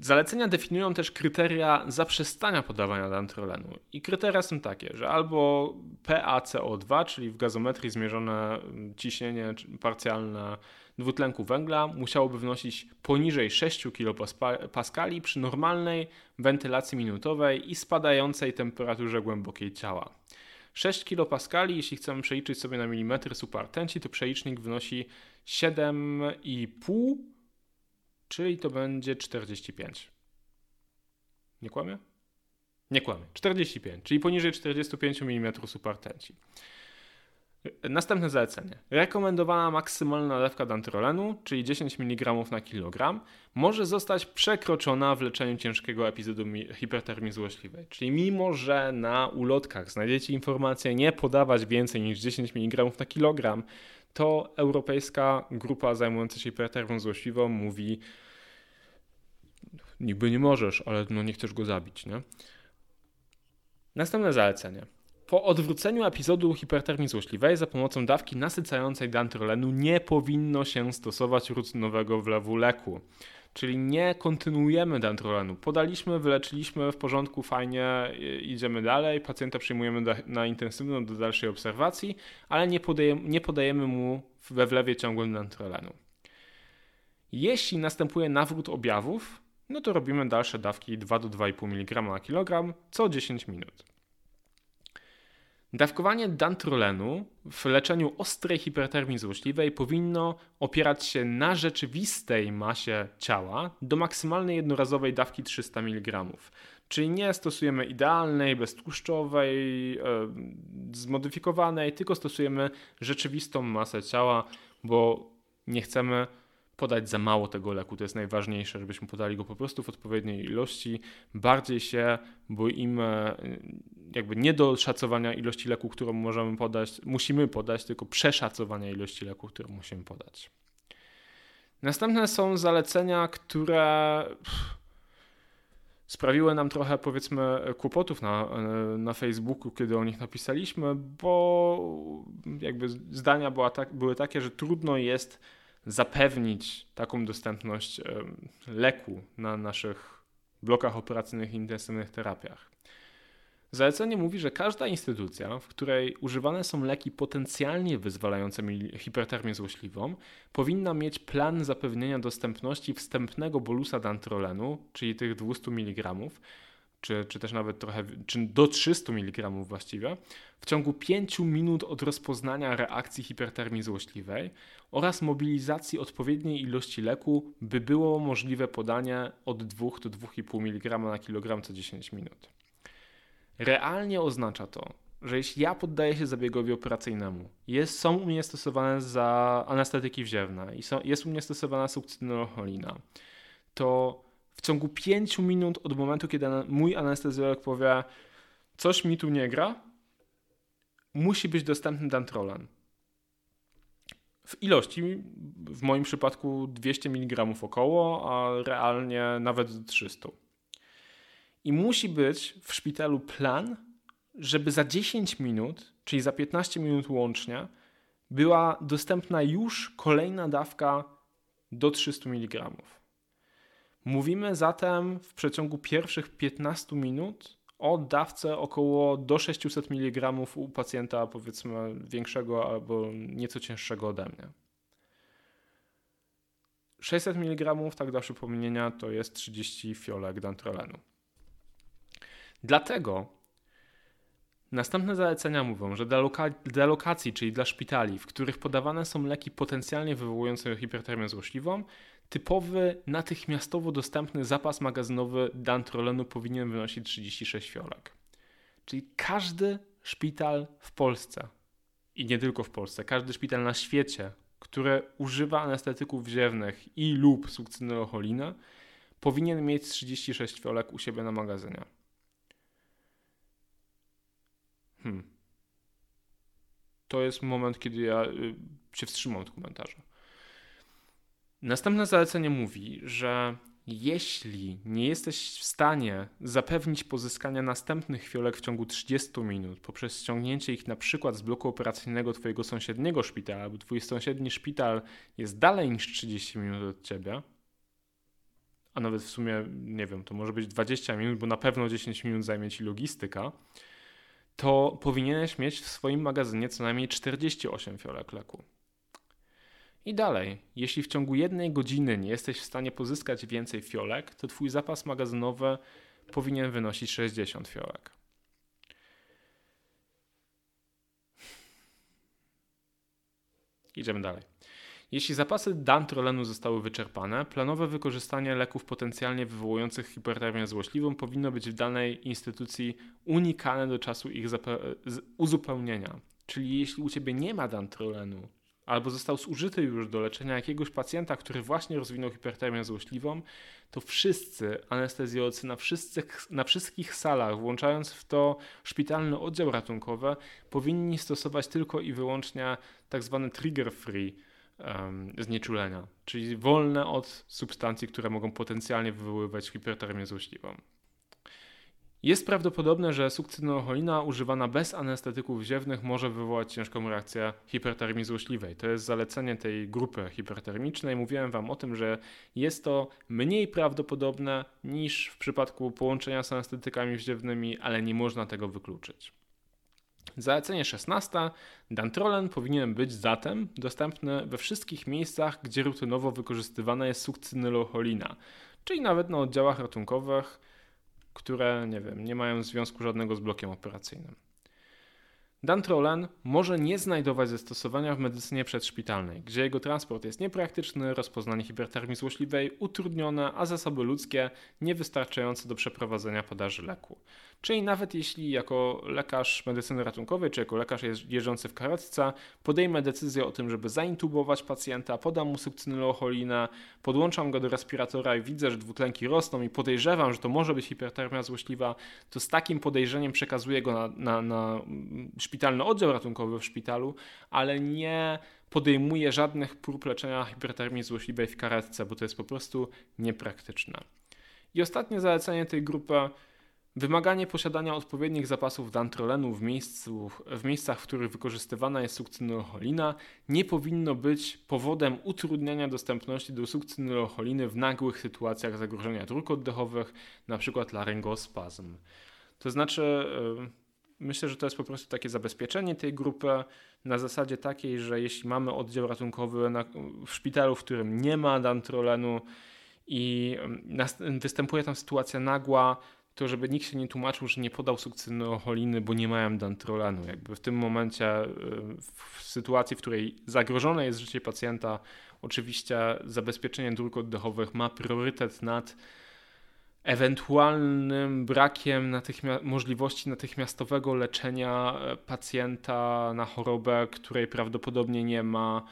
Zalecenia definiują też kryteria zaprzestania podawania dantrolenu. I kryteria są takie, że albo PaCO2, czyli w gazometrii zmierzone ciśnienie parcjalne dwutlenku węgla, musiałoby wynosić poniżej 6 kPa przy normalnej wentylacji minutowej i spadającej temperaturze głębokiej ciała. 6 kPa, jeśli chcemy przeliczyć sobie na milimetry supertenci, to przelicznik wynosi 7,5, czyli to będzie 45. Nie kłamie? Nie kłamie. 45, czyli poniżej 45 mm supertenci. Następne zalecenie. Rekomendowana maksymalna dawka dantrolenu, czyli 10 mg na kilogram, może zostać przekroczona w leczeniu ciężkiego epizodu hipertermii złośliwej. Czyli mimo, że na ulotkach znajdziecie informację nie podawać więcej niż 10 mg na kilogram, to europejska grupa zajmująca się hipertermią złośliwą mówi niby nie możesz, ale no nie chcesz go zabić, nie? Następne zalecenie. Po odwróceniu epizodu hipertermii złośliwej za pomocą dawki nasycającej dantrolenu nie powinno się stosować rutynowego wlewu leku. Czyli nie kontynuujemy dantrolenu. Podaliśmy, wyleczyliśmy, w porządku, fajnie, idziemy dalej. Pacjenta przyjmujemy na intensywną do dalszej obserwacji, ale nie podajemy, nie podajemy mu we wlewie ciągłym dantrolenu. Jeśli następuje nawrót objawów, no to robimy dalsze dawki 2 do 2,5 mg na kilogram co 10 minut. Dawkowanie dantrolenu w leczeniu ostrej hipertermii złośliwej powinno opierać się na rzeczywistej masie ciała do maksymalnej jednorazowej dawki 300 mg. Czyli nie stosujemy idealnej, beztłuszczowej, zmodyfikowanej, tylko stosujemy rzeczywistą masę ciała, bo nie chcemy podać za mało tego leku. To jest najważniejsze, żebyśmy podali go po prostu w odpowiedniej ilości. Bardziej się boimy jakby nie do szacowania ilości leku, którą możemy podać, musimy podać, tylko przeszacowania ilości leku, którą musimy podać. Następne są zalecenia, które sprawiły nam trochę, powiedzmy, kłopotów na, na Facebooku, kiedy o nich napisaliśmy, bo jakby zdania była tak, były takie, że trudno jest zapewnić taką dostępność leku na naszych blokach operacyjnych i intensywnych terapiach. Zalecenie mówi, że każda instytucja, w której używane są leki potencjalnie wyzwalające hipertermię złośliwą, powinna mieć plan zapewnienia dostępności wstępnego bolusa dantrolenu, czyli tych 200 mg, czy, czy też nawet trochę, czy do 300 mg właściwie, w ciągu 5 minut od rozpoznania reakcji hipertermii złośliwej oraz mobilizacji odpowiedniej ilości leku, by było możliwe podanie od 2 do 2,5 mg na kilogram co 10 minut. Realnie oznacza to, że jeśli ja poddaję się zabiegowi operacyjnemu, jest, są u mnie stosowane za anestetyki wziewne i są, jest u mnie stosowana sukcynolocholina, to w ciągu 5 minut od momentu, kiedy mój anestezjolog powie coś mi tu nie gra, musi być dostępny dantrolen. W ilości, w moim przypadku 200 mg około, a realnie nawet 300. I musi być w szpitalu plan, żeby za 10 minut, czyli za 15 minut łącznie, była dostępna już kolejna dawka do 300 mg. Mówimy zatem w przeciągu pierwszych 15 minut o dawce około do 600 mg u pacjenta powiedzmy większego albo nieco cięższego ode mnie. 600 mg, tak dla przypomnienia, to jest 30 fiolek dantrolenu. Dlatego następne zalecenia mówią, że dla, loka dla lokacji, czyli dla szpitali, w których podawane są leki potencjalnie wywołujące hipertermię złośliwą, typowy, natychmiastowo dostępny zapas magazynowy dantrolenu powinien wynosić 36 fiolek. Czyli każdy szpital w Polsce i nie tylko w Polsce, każdy szpital na świecie, który używa anestetyków wziewnych i lub sukcynolocholinę, powinien mieć 36 fiolek u siebie na magazynie. Hmm. To jest moment, kiedy ja y, się wstrzymam od komentarza. Następne zalecenie mówi, że jeśli nie jesteś w stanie zapewnić pozyskania następnych fiolek w ciągu 30 minut poprzez ściągnięcie ich na przykład z bloku operacyjnego twojego sąsiedniego szpitala, bo twój sąsiedni szpital jest dalej niż 30 minut od ciebie, a nawet w sumie, nie wiem, to może być 20 minut, bo na pewno 10 minut zajmie ci logistyka, to powinieneś mieć w swoim magazynie co najmniej 48 fiolek leku. I dalej, jeśli w ciągu jednej godziny nie jesteś w stanie pozyskać więcej fiolek, to twój zapas magazynowy powinien wynosić 60 fiolek. Idziemy dalej. Jeśli zapasy dantrolenu zostały wyczerpane, planowe wykorzystanie leków potencjalnie wywołujących hipertermię złośliwą powinno być w danej instytucji unikane do czasu ich uzupełnienia. Czyli jeśli u ciebie nie ma dantrolenu albo został zużyty już do leczenia jakiegoś pacjenta, który właśnie rozwinął hipertermię złośliwą, to wszyscy anestezjolodzy na wszystkich, na wszystkich salach, włączając w to szpitalny oddział ratunkowy, powinni stosować tylko i wyłącznie tak zwane trigger-free um, znieczulenia, czyli wolne od substancji, które mogą potencjalnie wywoływać hipertermię złośliwą. Jest prawdopodobne, że sukcynylcholina używana bez anestetyków wziewnych może wywołać ciężką reakcję hipertermii złośliwej. To jest zalecenie tej grupy hipertermicznej. Mówiłem Wam o tym, że jest to mniej prawdopodobne niż w przypadku połączenia z anestetykami wziewnymi, ale nie można tego wykluczyć. Zalecenie 16. Dantrolen powinien być zatem dostępny we wszystkich miejscach, gdzie rutynowo wykorzystywana jest sukcynylocholina, czyli nawet na oddziałach ratunkowych, które nie wiem, nie mają związku żadnego z blokiem operacyjnym. Dantrolen może nie znajdować zastosowania w medycynie przedszpitalnej, gdzie jego transport jest niepraktyczny, rozpoznanie hipertermii złośliwej utrudnione, a zasoby ludzkie niewystarczające do przeprowadzenia podaży leku. Czyli nawet jeśli jako lekarz medycyny ratunkowej, czy jako lekarz jeżdżący w karetce podejmę decyzję o tym, żeby zaintubować pacjenta, podam mu sukcynolocholinę, podłączam go do respiratora i widzę, że dwutlenki rosną i podejrzewam, że to może być hipertermia złośliwa, to z takim podejrzeniem przekazuję go na, na, na szpitalny oddział ratunkowy w szpitalu, ale nie podejmuję żadnych prób leczenia hipertermii złośliwej w karetce, bo to jest po prostu niepraktyczne. I ostatnie zalecenie tej grupy Wymaganie posiadania odpowiednich zapasów dantrolenu w, miejscu, w miejscach, w których wykorzystywana jest sukcynylcholina nie powinno być powodem utrudniania dostępności do sukcynylcholiny w nagłych sytuacjach zagrożenia dróg oddechowych, np. laryngospazm. To znaczy, myślę, że to jest po prostu takie zabezpieczenie tej grupy na zasadzie takiej, że jeśli mamy oddział ratunkowy na, w szpitalu, w którym nie ma dantrolenu i występuje tam sytuacja nagła, to żeby nikt się nie tłumaczył, że nie podał sukcynylcholiny, bo nie mają dantrolenu. Jakby w tym momencie, y, w sytuacji, w której zagrożone jest życie pacjenta, oczywiście zabezpieczenie dróg oddechowych ma priorytet nad ewentualnym brakiem możliwości natychmiastowego leczenia e, pacjenta na chorobę, której prawdopodobnie nie ma,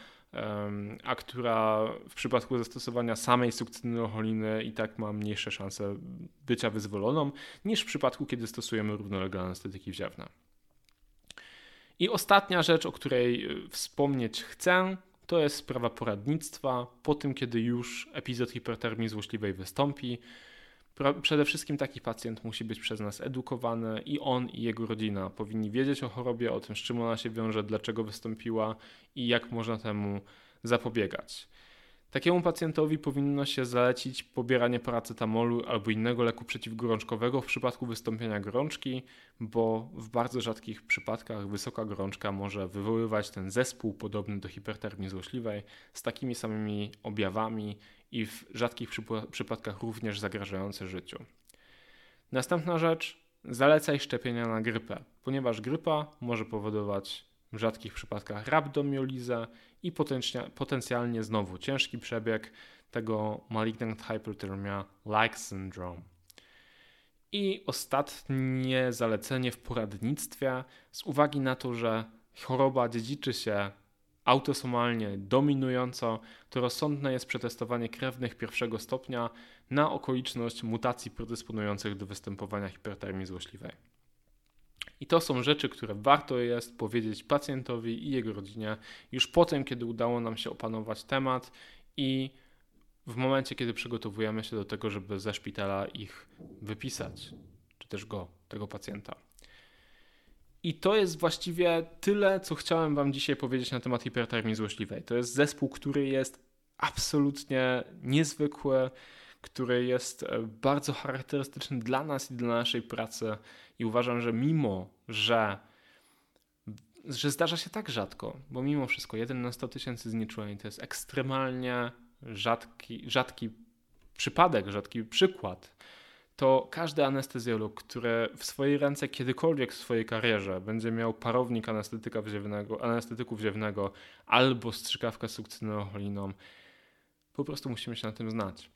a która w przypadku zastosowania samej sukcynylcholiny i tak ma mniejsze szanse bycia wyzwoloną niż w przypadku, kiedy stosujemy równolegle anestetyki wziewne. I ostatnia rzecz, o której e, wspomnieć chcę, to jest sprawa poradnictwa po tym, kiedy już epizod hipertermii złośliwej wystąpi. Przede wszystkim taki pacjent musi być przez nas edukowany i on i jego rodzina powinni wiedzieć o chorobie, o tym, z czym ona się wiąże, dlaczego wystąpiła i jak można temu zapobiegać. Takiemu pacjentowi powinno się zalecić pobieranie paracetamolu albo innego leku przeciwgorączkowego w przypadku wystąpienia gorączki, bo w bardzo rzadkich przypadkach wysoka gorączka może wywoływać ten zespół podobny do hipertermii złośliwej z takimi samymi objawami i w rzadkich przypadkach również zagrażające życiu. Następna rzecz, zalecaj szczepienia na grypę, ponieważ grypa może powodować w rzadkich przypadkach rabdomiolizę i potencjalnie znowu ciężki przebieg tego malignant hyperthermia-like syndrome. I ostatnie zalecenie w poradnictwie z uwagi na to, że choroba dziedziczy się autosomalnie dominująco, to rozsądne jest przetestowanie krewnych pierwszego stopnia na okoliczność mutacji predysponujących do występowania hipertermii złośliwej. I to są rzeczy, które warto jest powiedzieć pacjentowi i jego rodzinie już po tym, kiedy udało nam się opanować temat i w momencie, kiedy przygotowujemy się do tego, żeby ze szpitala ich wypisać, czy też go, tego pacjenta. I to jest właściwie tyle, co chciałem Wam dzisiaj powiedzieć na temat hipertermii złośliwej. To jest zespół, który jest absolutnie niezwykły, który jest e, bardzo charakterystyczny dla nas i dla naszej pracy. I uważam, że mimo, że, że zdarza się tak rzadko, bo mimo wszystko 1 na 100 tysięcy znieczuleń to jest ekstremalnie rzadki, rzadki przypadek, rzadki przykład to każdy anestezjolog, który w swojej ręce kiedykolwiek w swojej karierze będzie miał parownik anestetyka wziewnego, anestetyku wziewnego albo strzykawkę sukcynylcholiną, po prostu musimy się na tym znać.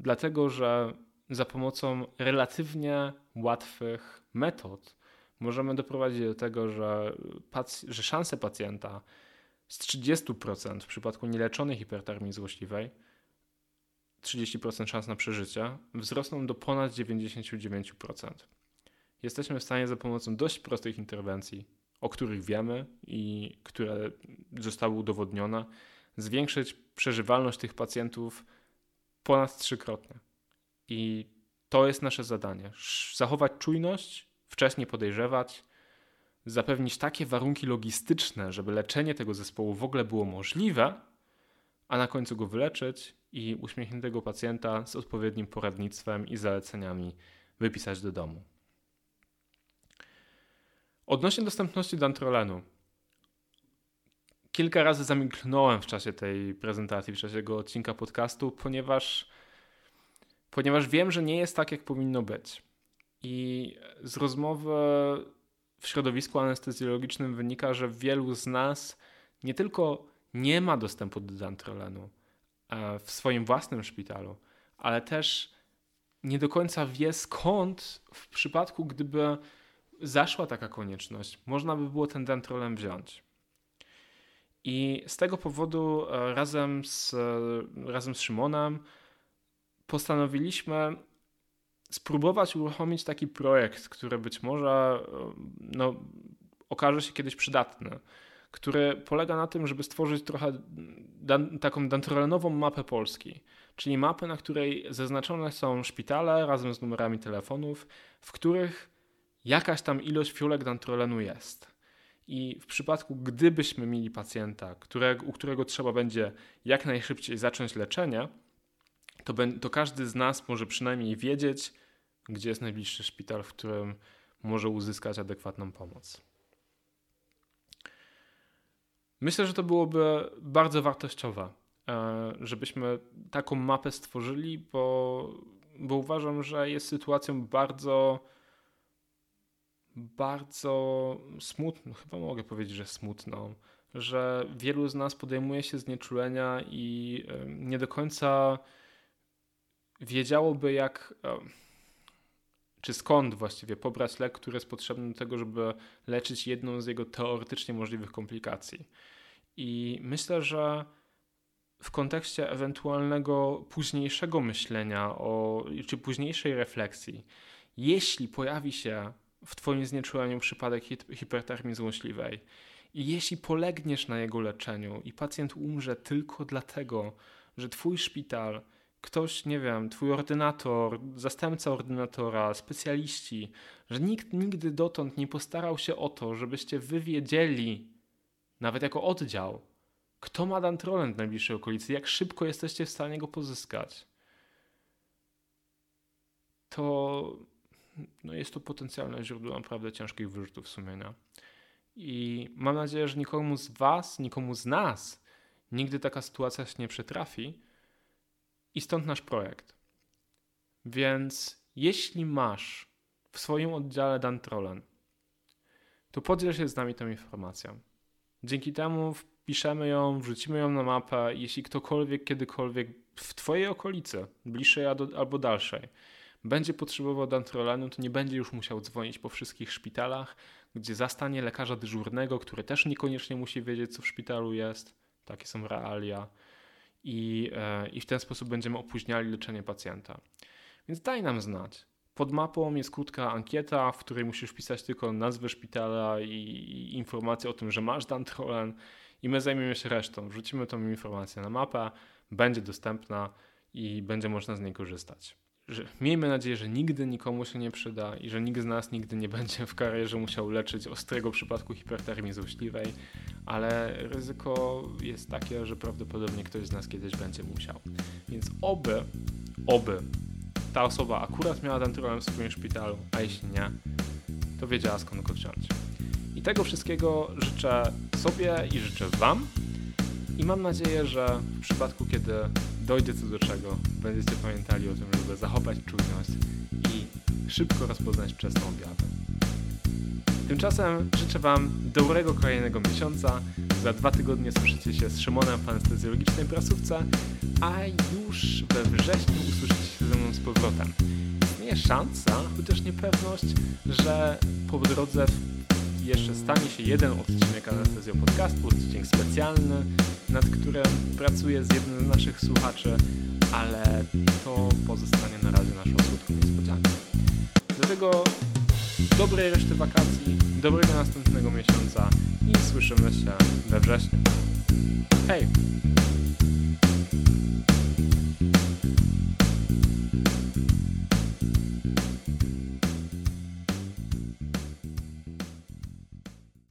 Dlatego, że za pomocą relatywnie łatwych metod możemy doprowadzić do tego, że, że szanse pacjenta z 30% w przypadku nieleczonej hipertermii złośliwej 30% szans na przeżycie wzrosną do ponad 99%. Jesteśmy w stanie za pomocą dość prostych interwencji, o których wiemy i które zostały udowodnione, zwiększyć przeżywalność tych pacjentów ponad trzykrotnie. I to jest nasze zadanie. Zachować czujność, wcześniej podejrzewać, zapewnić takie warunki logistyczne, żeby leczenie tego zespołu w ogóle było możliwe, a na końcu go wyleczyć i uśmiechniętego pacjenta z odpowiednim poradnictwem i zaleceniami wypisać do domu. Odnośnie dostępności dantrolenu. Kilka razy zamilknąłem w czasie tej prezentacji, w czasie tego odcinka podcastu, ponieważ, ponieważ wiem, że nie jest tak, jak powinno być. I z rozmowy w środowisku anestezjologicznym wynika, że wielu z nas nie tylko nie ma dostępu do dantrolenu, E, w swoim własnym szpitalu, ale też nie do końca wie skąd w przypadku, gdyby zaszła taka konieczność, można by było ten dentrolem wziąć. I z tego powodu e, razem z, razem z Szymonem postanowiliśmy spróbować uruchomić taki projekt, który być może e, no, okaże się kiedyś przydatny który polega na tym, żeby stworzyć trochę dan taką dantrolenową mapę Polski, czyli mapę, na której zaznaczone są szpitale razem z numerami telefonów, w których jakaś tam ilość fiolek dantrolenu jest. I w przypadku, gdybyśmy mieli pacjenta, którego, u którego trzeba będzie jak najszybciej zacząć leczenie, to, to każdy z nas może przynajmniej wiedzieć, gdzie jest najbliższy szpital, w którym może uzyskać adekwatną pomoc. Myślę, że to byłoby bardzo wartościowe, e, żebyśmy taką mapę stworzyli, bo, bo uważam, że jest sytuacją bardzo, bardzo smutną, chyba mogę powiedzieć, że smutną, że wielu z nas podejmuje się znieczulenia i nie do końca wiedziałoby, jak czy skąd właściwie pobrać lek, który jest potrzebny do tego, żeby leczyć jedną z jego teoretycznie możliwych komplikacji. I myślę, że w kontekście ewentualnego późniejszego myślenia o, czy późniejszej refleksji, jeśli pojawi się w Twoim znieczuleniu przypadek hipertermii złośliwej. I jeśli polegniesz na jego leczeniu i pacjent umrze tylko dlatego, że Twój szpital ktoś, nie wiem, twój ordynator, zastępca ordynatora, specjaliści, że nikt nigdy dotąd nie postarał się o to, żebyście wy wiedzieli, nawet jako oddział, kto ma dantrolent w najbliższej okolicy, jak szybko jesteście w stanie go pozyskać, to no jest to potencjalne źródło naprawdę ciężkich wyrzutów sumienia. I mam nadzieję, że nikomu z Was, nikomu z nas nigdy taka sytuacja się nie przytrafi, i stąd nasz projekt. Więc jeśli masz w swoim oddziale Dantrolen, to podziel się z nami tą informacją. Dzięki temu wpiszemy ją, wrzucimy ją na mapę. Jeśli ktokolwiek kiedykolwiek w Twojej okolicy, bliższej albo dalszej, będzie potrzebował dantrolenu, to nie będzie już musiał dzwonić po wszystkich szpitalach, gdzie zastanie lekarza dyżurnego, który też niekoniecznie musi wiedzieć, co w szpitalu jest. Takie są realia i, e, i w ten sposób będziemy opóźniali leczenie pacjenta. Więc daj nam znać. Pod mapą jest krótka ankieta, w której musisz wpisać tylko nazwę szpitala i, i informację o tym, że masz dantrolen i my zajmiemy się resztą. Wrzucimy tą informację na mapę, będzie dostępna i będzie można z niej korzystać że miejmy nadzieję, że nigdy nikomu się nie przyda i że nikt z nas nigdy nie będzie w karierze musiał leczyć ostrego przypadku hipertermii złośliwej, ale ryzyko jest takie, że prawdopodobnie ktoś z nas kiedyś będzie musiał. Więc oby, oby ta osoba akurat miała ten problem w swoim szpitalu, a jeśli nie, to wiedziała skąd go wziąć. I tego wszystkiego życzę sobie i życzę Wam. I mam nadzieję, że w przypadku, kiedy dojdzie co do czego, będziecie pamiętali o tym, żeby zachować czujność i szybko rozpoznać wczesną objawę. Tymczasem życzę Wam dobrego kolejnego miesiąca. Za dwa tygodnie słyszycie się z Szymonem w anestezjologicznej prasówce, a już we wrześniu usłyszycie się ze mną z powrotem. Istnieje szansa, chociaż niepewność, że po drodze jeszcze stanie się jeden odcinek Anestezjo Podcastu, odcinek specjalny, nad którym pracuję z jednym z naszych słuchaczy, ale to pozostanie na razie naszą słodką niespodzianką. Dlatego dobrej reszty wakacji, dobrego następnego miesiąca i słyszymy się we wrześniu. Hej!